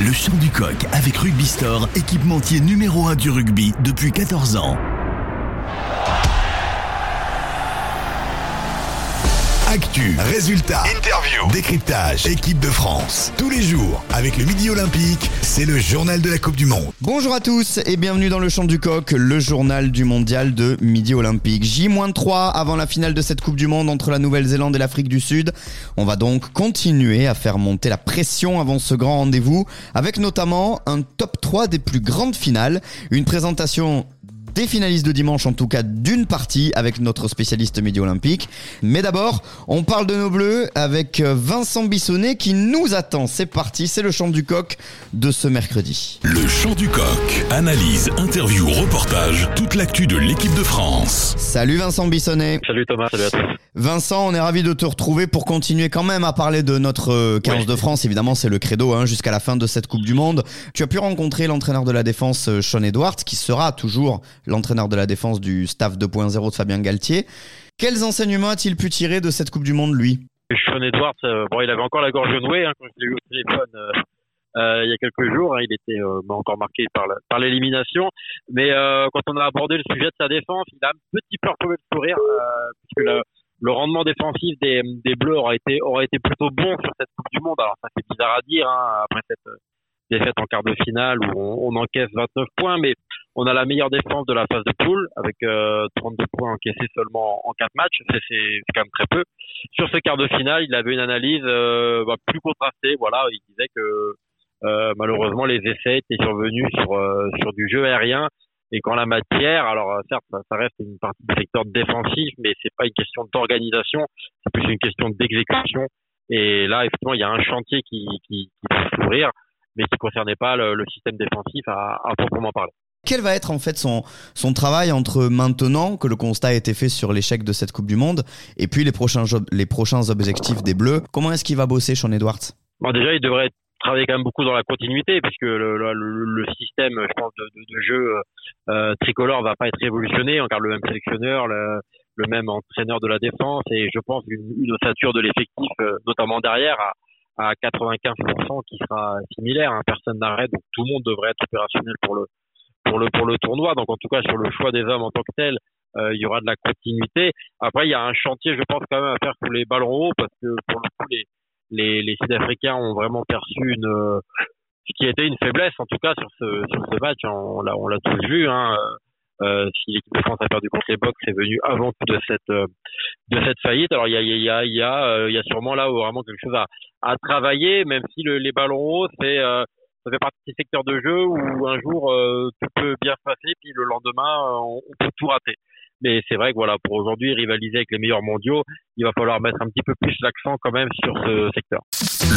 Le chant du coq avec Rugby Store, équipementier numéro 1 du rugby depuis 14 ans. Actu, résultats, interview, décryptage, équipe de France. Tous les jours, avec le Midi Olympique, c'est le journal de la Coupe du Monde. Bonjour à tous et bienvenue dans le Chant du Coq, le journal du mondial de Midi Olympique. J-3 avant la finale de cette Coupe du Monde entre la Nouvelle-Zélande et l'Afrique du Sud. On va donc continuer à faire monter la pression avant ce grand rendez-vous, avec notamment un top 3 des plus grandes finales, une présentation des finalistes de dimanche, en tout cas d'une partie avec notre spécialiste média olympique. Mais d'abord, on parle de nos bleus avec euh, Vincent Bissonnet qui nous attend. C'est parti, c'est le chant du coq de ce mercredi. Le chant du coq. Analyse, interview, reportage, toute l'actu de l'équipe de France. Salut Vincent Bissonnet. Salut Thomas, salut à tous. Vincent, on est ravi de te retrouver pour continuer quand même à parler de notre 15 de France. Évidemment, c'est le credo hein, jusqu'à la fin de cette Coupe du Monde. Tu as pu rencontrer l'entraîneur de la défense, euh, Sean Edwards, qui sera toujours l'entraîneur de la défense du staff 2.0 de Fabien Galtier. Quels enseignements a-t-il pu tirer de cette Coupe du Monde, lui? Sean euh, bon, il avait encore la gorge nouée hein, quand je l'ai eu au téléphone euh, euh, il y a quelques jours. Hein, il était encore marqué par l'élimination. Mais quand on a abordé le sujet de sa défense, il a un petit peu retrouvé le sourire, puisque le, rendement défensif des, Bleus aurait été, aurait été plutôt bon sur cette Coupe du Monde. Alors ça c'est bizarre à dire hein, après cette défaite en quart de finale où on, on, encaisse 29 points, mais on a la meilleure défense de la phase de poule avec euh, 32 points encaissés seulement en 4 matchs. C'est quand même très peu. Sur ce quart de finale, il avait une analyse euh, bah, plus contrastée. Voilà, il disait que euh, malheureusement les essais étaient survenus sur euh, sur du jeu aérien et qu'en la matière, alors certes, ça, ça, reste une partie du secteur défensif, mais c'est pas une question d'organisation, c'est plus une question d'exécution. Et là, effectivement, il y a un chantier qui, qui, qui peut s'ouvrir mais qui ne concernait pas le, le, système défensif à, à proprement parler. Quel va être en fait son, travail entre maintenant que le constat a été fait sur l'échec de cette Coupe du Monde et puis les prochains, les prochains objectifs des Bleus? Comment est-ce qu'il va bosser Sean Edwards? Déjà, il devrait travailler quand même beaucoup dans la continuité puisque le, le, système je pense, de, jeu euh, tricolore va pas être révolutionné. On garde le même sélectionneur, le, même entraîneur de la défense et je pense une, ossature de l'effectif, euh, notamment derrière, à, à 95% qui sera similaire. Hein. Personne n'arrête, donc tout le monde devrait être opérationnel pour le pour le pour le tournoi. Donc en tout cas sur le choix des hommes en tant que tel, euh, il y aura de la continuité. Après il y a un chantier, je pense quand même à faire pour les ballons hauts parce que pour le coup les les, les Sud-Africains ont vraiment perçu une ce qui était une faiblesse en tout cas sur ce sur ce match. On l'a on l'a tous vu. Hein. Euh, si l'équipe de France a perdu contre les Box, c'est venu avant tout de cette euh, de cette faillite. Alors il y a il y a il y a euh, il y a sûrement là vraiment quelque chose à à travailler, même si le, les ballons hauts c'est euh, ça fait partie des secteurs de jeu où un jour tout peut bien se passer, puis le lendemain on, on peut tout rater. Mais c'est vrai que voilà, pour aujourd'hui rivaliser avec les meilleurs mondiaux, il va falloir mettre un petit peu plus l'accent quand même sur ce secteur.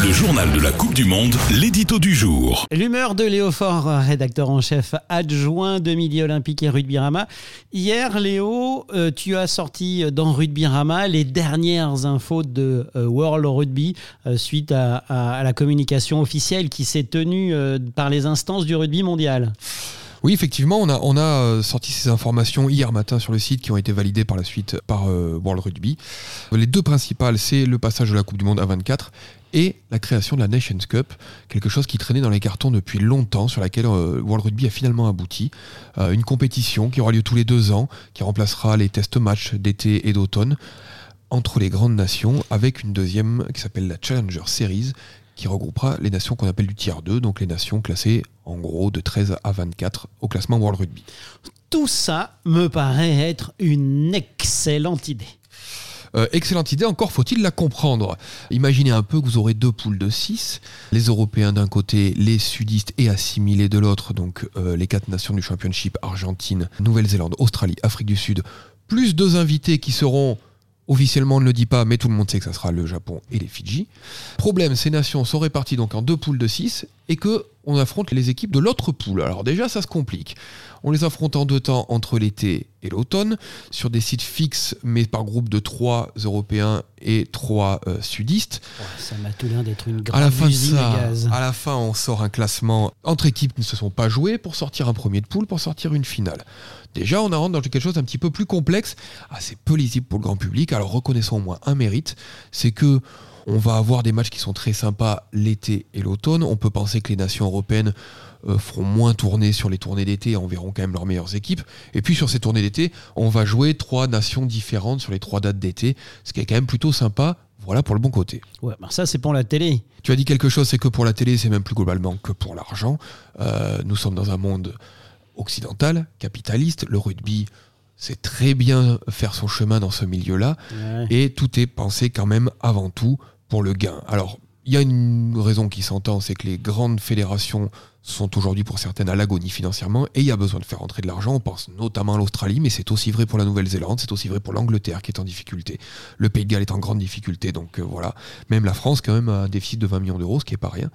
Le journal de la Coupe du Monde, l'édito du jour. L'humeur de Léo Faure, rédacteur en chef adjoint de Midi Olympique et Rugby Rama. Hier, Léo, euh, tu as sorti dans Rugby Rama les dernières infos de euh, World Rugby euh, suite à, à, à, la communication officielle qui s'est tenue par les instances du rugby mondial. Oui, effectivement, on a, a sorti ces informations hier matin sur le site qui ont été validées par la suite par euh, World Rugby. Les deux principales, c'est le passage de la Coupe du Monde à 24 et la création de la Nations Cup, quelque chose qui traînait dans les cartons depuis longtemps, sur laquelle euh, World Rugby a finalement abouti. Euh, une compétition qui aura lieu tous les deux ans, qui remplacera les test matchs d'été et d'automne entre les grandes nations, avec une deuxième qui s'appelle la Challenger Series, qui regroupera les nations qu'on appelle du tiers 2, donc les nations classées en gros de 13 à 24 au classement World Rugby. Tout ça me paraît être une excellente idée. Euh, excellente idée, encore faut-il la comprendre. Imaginez un peu que vous aurez deux poules de 6, les Européens d'un côté, les sudistes et assimilés de l'autre, donc euh, les quatre nations du Championship, Argentine, Nouvelle-Zélande, Australie, Afrique du Sud, plus deux invités qui seront Officiellement, on ne le dit pas, mais tout le monde sait que ça sera le Japon et les Fidji. Problème, ces nations sont réparties donc en deux poules de 6 et que on affronte les équipes de l'autre poule. Alors déjà, ça se complique. On les affronte en deux temps entre l'été et l'automne, sur des sites fixes, mais par groupe de trois Européens et trois euh, sudistes. Ouais, ça m'a tout l'air d'être une grande à la fin usine de ça, à gaz. À la fin, on sort un classement entre équipes qui ne se sont pas jouées pour sortir un premier de poule, pour sortir une finale. Déjà, on rentre dans quelque chose d'un petit peu plus complexe, assez peu lisible pour le grand public. Alors reconnaissons au moins un mérite, c'est que On va avoir des matchs qui sont très sympas l'été et l'automne. On peut penser que les nations européennes euh, feront moins tourner sur les tournées d'été, enverront quand même leurs meilleures équipes. Et puis sur ces tournées d'été, on va jouer trois nations différentes sur les trois dates d'été, ce qui est quand même plutôt sympa. Voilà pour le bon côté. Ouais, bah ça c'est pour la télé. Tu as dit quelque chose, c'est que pour la télé, c'est même plus globalement que pour l'argent. Euh, nous sommes dans un monde occidental, capitaliste. Le rugby, c'est très bien faire son chemin dans ce milieu-là. Et tout est pensé quand même avant tout pour le gain. Alors, il y a une raison qui s'entend, c'est que les grandes fédérations sont aujourd'hui pour certaines à l'agonie financièrement et il y a besoin de faire rentrer de l'argent. On pense notamment à l'Australie, mais c'est aussi vrai pour la Nouvelle-Zélande, c'est aussi vrai pour l'Angleterre qui est en difficulté. Le Pays de Galles est en grande difficulté, donc euh, voilà. Même la France quand même a un déficit de 20 millions d'euros, ce qui est pas rien.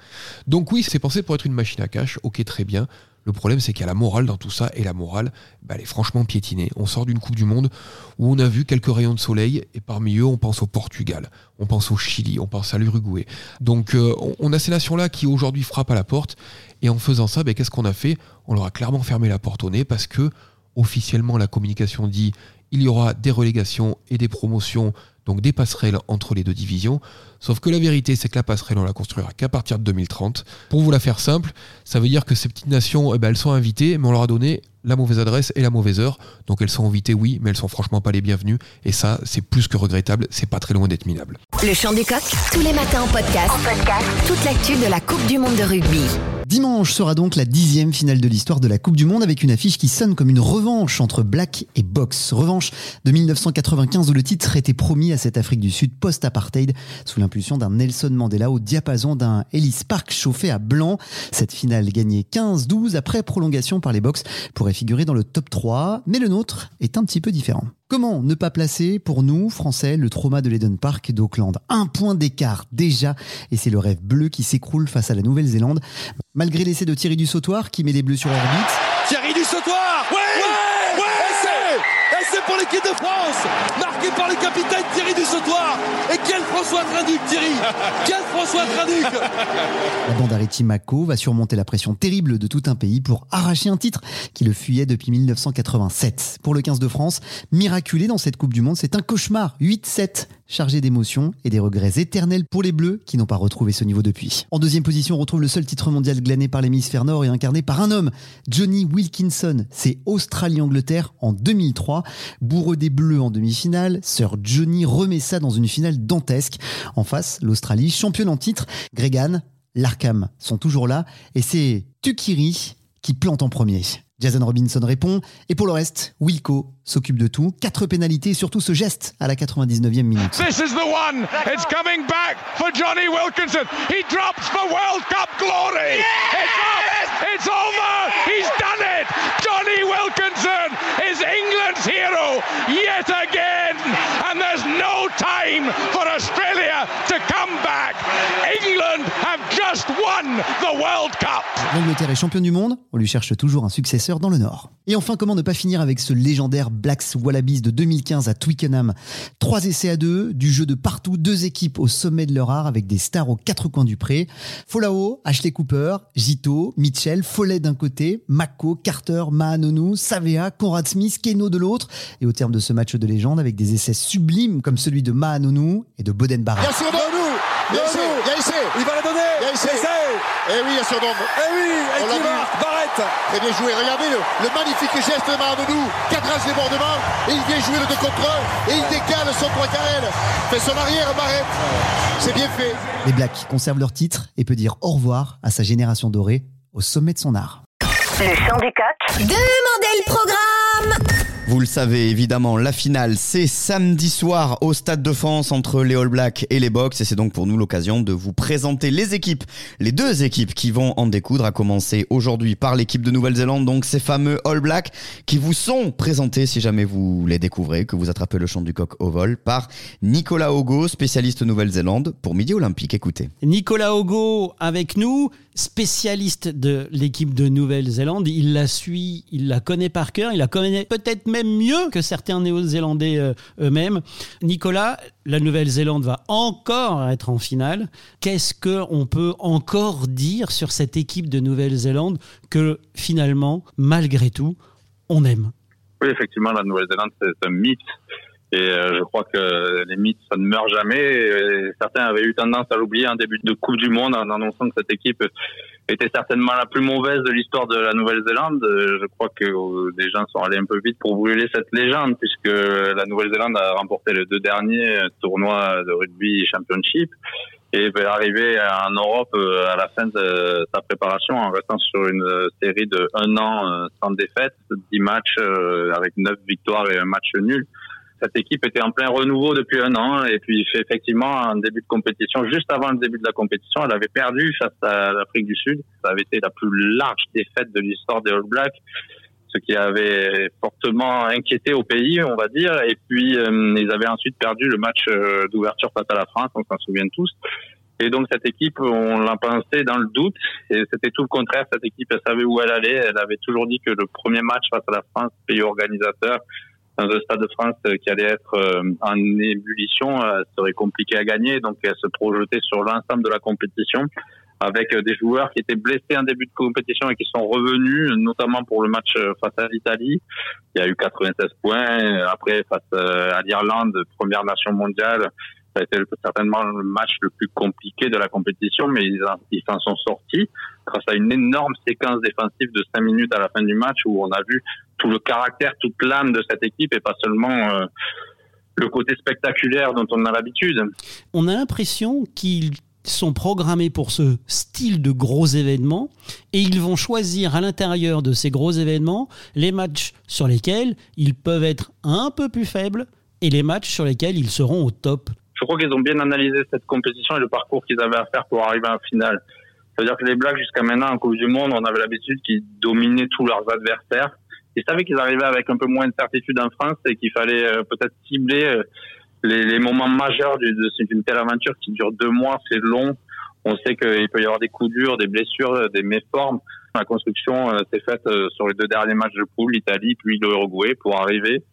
Donc oui, c'est pensé pour être une machine à cash, ok très bien. Le problème, c'est qu'il y a la morale dans tout ça, et la morale, bah, elle est franchement piétinée. On sort d'une Coupe du Monde où on a vu quelques rayons de soleil, et parmi eux, on pense au Portugal, on pense au Chili, on pense à l'Uruguay. Donc, euh, on a ces nations-là qui aujourd'hui frappent à la porte, et en faisant ça, bah, qu'est-ce qu'on a fait? On leur a clairement fermé la porte au nez, parce que officiellement, la communication dit il y aura des relégations et des promotions donc des passerelles entre les deux divisions. Sauf que la vérité, c'est que la passerelle, on la construira qu'à partir de 2030. Pour vous la faire simple, ça veut dire que ces petites nations, eh ben, elles sont invitées, mais on leur a donné la mauvaise adresse et la mauvaise heure. Donc elles sont invitées, oui, mais elles sont franchement pas les bienvenues. Et ça, c'est plus que regrettable. C'est pas très loin d'être minable. Le chant du coq, tous les matins en podcast. En podcast. Toute l'actu de la Coupe du Monde de rugby. Dimanche sera donc la dixième finale de l'histoire de la Coupe du Monde avec une affiche qui sonne comme une revanche entre Black et Box. Revanche de 1995 où le titre était promis à cette Afrique du Sud post-apartheid sous l'impulsion d'un Nelson Mandela au diapason d'un Ellis Park chauffé à blanc. Cette finale gagnée 15-12 après prolongation par les Box pourrait figurer dans le top 3, mais le nôtre est un petit peu différent. Comment ne pas placer pour nous, Français, le trauma de l'Eden Park d'Auckland? Un point d'écart déjà, et c'est le rêve bleu qui s'écroule face à la Nouvelle-Zélande. Malgré l'essai de Thierry Dussautoir qui met les bleus sur orbite. Thierry Dussautoir Oui Ouais, ouais Essai pour l'équipe de France Marqué par le capitaine Thierry Dussautoir Et quel François Trinduc, Thierry Quel François Trinduc La bande Ariti Mako va surmonter la pression terrible de tout un pays pour arracher un titre qui le fuyait depuis 1987. Pour le 15 de France, miraculé dans cette Coupe du Monde, c'est un cauchemar. 8-7 chargé d'émotions et des regrets éternels pour les Bleus qui n'ont pas retrouvé ce niveau depuis. En deuxième position, on retrouve le seul titre mondial glané par l'hémisphère nord et incarné par un homme, Johnny Wilkinson. C'est Australie-Angleterre en 2003. Bourreux des Bleus en demi-finale, Sir Johnny remet ça dans une finale dantesque. En face, l'Australie, championne en titre, Gregan, l'Arkham sont toujours là et c'est Tukiri qui plante en premier. Jason Robinson répond. Et pour le reste, Wilco s'occupe de tout. Quatre pénalités et surtout ce geste à la 99e minute. This is the one. It's coming back for Johnny Wilkinson. He drops for World Cup glory. It's up. It's over. He's done yet again. And there's no time for Australia to come back. Have just won the World Cup. L'Angleterre est championne du monde. On lui cherche toujours un successeur dans le Nord. Et enfin, comment ne pas finir avec ce légendaire Blacks Wallabies de 2015 à Twickenham? Trois essais à deux, du jeu de partout, deux équipes au sommet de leur art avec des stars aux quatre coins du pré. Folao, Ashley Cooper, Zito, Mitchell, Follet d'un côté, Mako, Carter, Mahanonu, Savea, Conrad Smith, Keno de l'autre. Et au terme de ce match de légende, avec des essais sublimes comme celui de Mahanonu et de Boden Barrett. Il va la donner, il y a essai, Eh oui, il y a surnombre. Eh oui, et qui marque, Barrett Très bien joué, regardez le, le magnifique geste de Mahamadou, cadrage débordement, et il vient jouer le 2 contre 1, et il décale son 3 carrel, fait son arrière Barrett, c'est bien fait. Les Blacks conservent leur titre et peut dire au revoir à sa génération dorée au sommet de son art. Le coq. Demandez le programme Vous le savez, évidemment, la finale, c'est samedi soir au Stade de France entre les All Blacks et les Box. Et c'est donc pour nous l'occasion de vous présenter les équipes, les deux équipes qui vont en découdre, à commencer aujourd'hui par l'équipe de Nouvelle-Zélande, donc ces fameux All Blacks qui vous sont présentés, si jamais vous les découvrez, que vous attrapez le chant du coq au vol, par Nicolas Ogo, spécialiste Nouvelle-Zélande, pour Midi Olympique. Écoutez. Nicolas Ogo avec nous, spécialiste de l'équipe de Nouvelle-Zélande. Il la suit, il la connaît par cœur, il la connaît peut-être même mieux que certains Néo-Zélandais euh, eux-mêmes. Nicolas, la Nouvelle-Zélande va encore être en finale. Qu'est-ce qu'on peut encore dire sur cette équipe de Nouvelle-Zélande que finalement, malgré tout, on aime? Oui, effectivement, la Nouvelle-Zélande, c'est un mythe Et je crois que les mythes, ça ne meurt jamais. Certains avaient eu tendance à l'oublier en début de Coupe du Monde en annonçant que cette équipe était certainement la plus mauvaise de l'histoire de la Nouvelle-Zélande. Je crois que les gens sont allés un peu vite pour brûler cette légende puisque la Nouvelle-Zélande a remporté les deux derniers tournois de rugby championship et va arriver en Europe euh, à la fin de sa préparation en restant sur une série de un an euh, sans défaite, dix matchs euh, avec neuf victoires et un match nul. Cette équipe était en plein renouveau depuis un an et puis effectivement en début de compétition, juste avant le début de la compétition, elle avait perdu face à l'Afrique du Sud. Ça avait été la plus large défaite de l'histoire des All Blacks ce qui avait fortement inquiété au pays, on va dire. Et puis, euh, ils avaient ensuite perdu le match euh, d'ouverture face à la France, on s'en souvient tous. Et donc, cette équipe, on l'a pensé dans le doute. Et c'était tout le contraire. Cette équipe, elle savait où elle allait. Elle avait toujours dit que le premier match face à la France, pays organisateur, dans le Stade de France euh, qui allait être en ébullition, serait compliqué à gagner. Donc, elle se projetait sur l'ensemble de la compétition avec euh, des joueurs qui étaient blessés en début de compétition et qui sont revenus, notamment pour le match euh, face à l'Italie. Il y a eu 96 points. Après, face euh, à l'Irlande, première nation mondiale, ça a été certainement le match le plus compliqué de la compétition, mais ils s'en sont sortis grâce à une énorme séquence défensive de 5 minutes à la fin du match où on a vu tout le caractère, toute l'âme de cette équipe et pas seulement le côté spectaculaire dont on a l'habitude. On a l'impression qu'ils sont programmés pour ce style de gros événements et ils vont choisir à l'intérieur de ces gros événements les matchs sur lesquels ils peuvent être un peu plus faibles et les matchs sur lesquels ils seront au top. Je crois qu'ils ont bien analysé cette compétition et le parcours qu'ils avaient à faire pour arriver en finale. C'est-à-dire que les Blacks, jusqu'à maintenant, en Coupe du Monde, on avait l'habitude qu'ils dominaient tous leurs adversaires. Ils savaient qu'ils arrivaient avec un peu moins de certitude en France et qu'il fallait euh, peut-être cibler euh, les, les, moments majeurs d'une telle aventure qui dure deux mois, c'est long. On sait qu'il peut y avoir des coups durs, des blessures, des méformes. La construction euh, s'est faite euh, sur les deux derniers matchs de poule, l'Italie puis l'Uruguay, pour arriver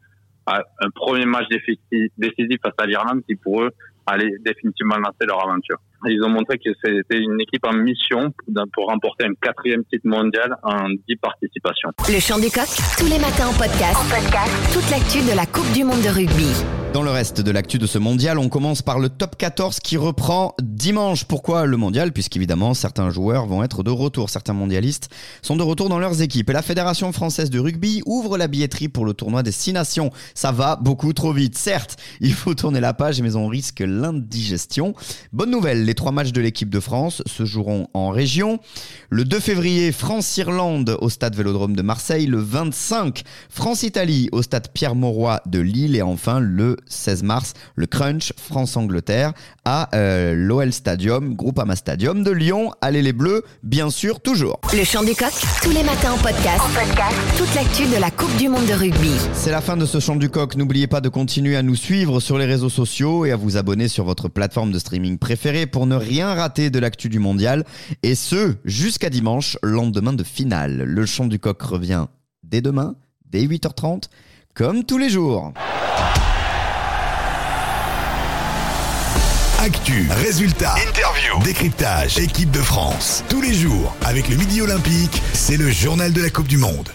à un premier match décisif face à l'Irlande qui pour eux allait définitivement lancer leur aventure. Ils ont montré que c'était une équipe en mission pour remporter un quatrième titre mondial en dix participations. Le chant du coq, tous les matins en podcast. En podcast. Toute l'actu de la Coupe du Monde de rugby. Dans le reste de l'actu de ce mondial, on commence par le top 14 qui reprend dimanche. Pourquoi le mondial? Puisqu'évidemment, certains joueurs vont être de retour. Certains mondialistes sont de retour dans leurs équipes. Et la Fédération française de rugby ouvre la billetterie pour le tournoi des 6 nations. Ça va beaucoup trop vite. Certes, il faut tourner la page, mais on risque l'indigestion. Bonne nouvelle, les trois matchs de l'équipe de France se joueront en région. Le 2 février, France-Irlande au stade Vélodrome de Marseille. Le 25, France-Italie au stade Pierre-Mauroy de Lille. Et enfin, le 16 mars, le Crunch France-Angleterre à euh, l'OL Stadium, Groupama Stadium de Lyon. Allez les Bleus, bien sûr, toujours. Le chant du coq, tous les matins en podcast. En podcast. Toute l'actu de la Coupe du Monde de rugby. C'est la fin de ce chant du coq. N'oubliez pas de continuer à nous suivre sur les réseaux sociaux et à vous abonner sur votre plateforme de streaming préférée pour ne rien rater de l'actu du mondial. Et ce, jusqu'à dimanche, lendemain de finale. Le chant du coq revient dès demain, dès 8h30, comme tous les jours. Actu, résultats, interview, décryptage, équipe de France. Tous les jours, avec le Midi Olympique, c'est le journal de la Coupe du Monde.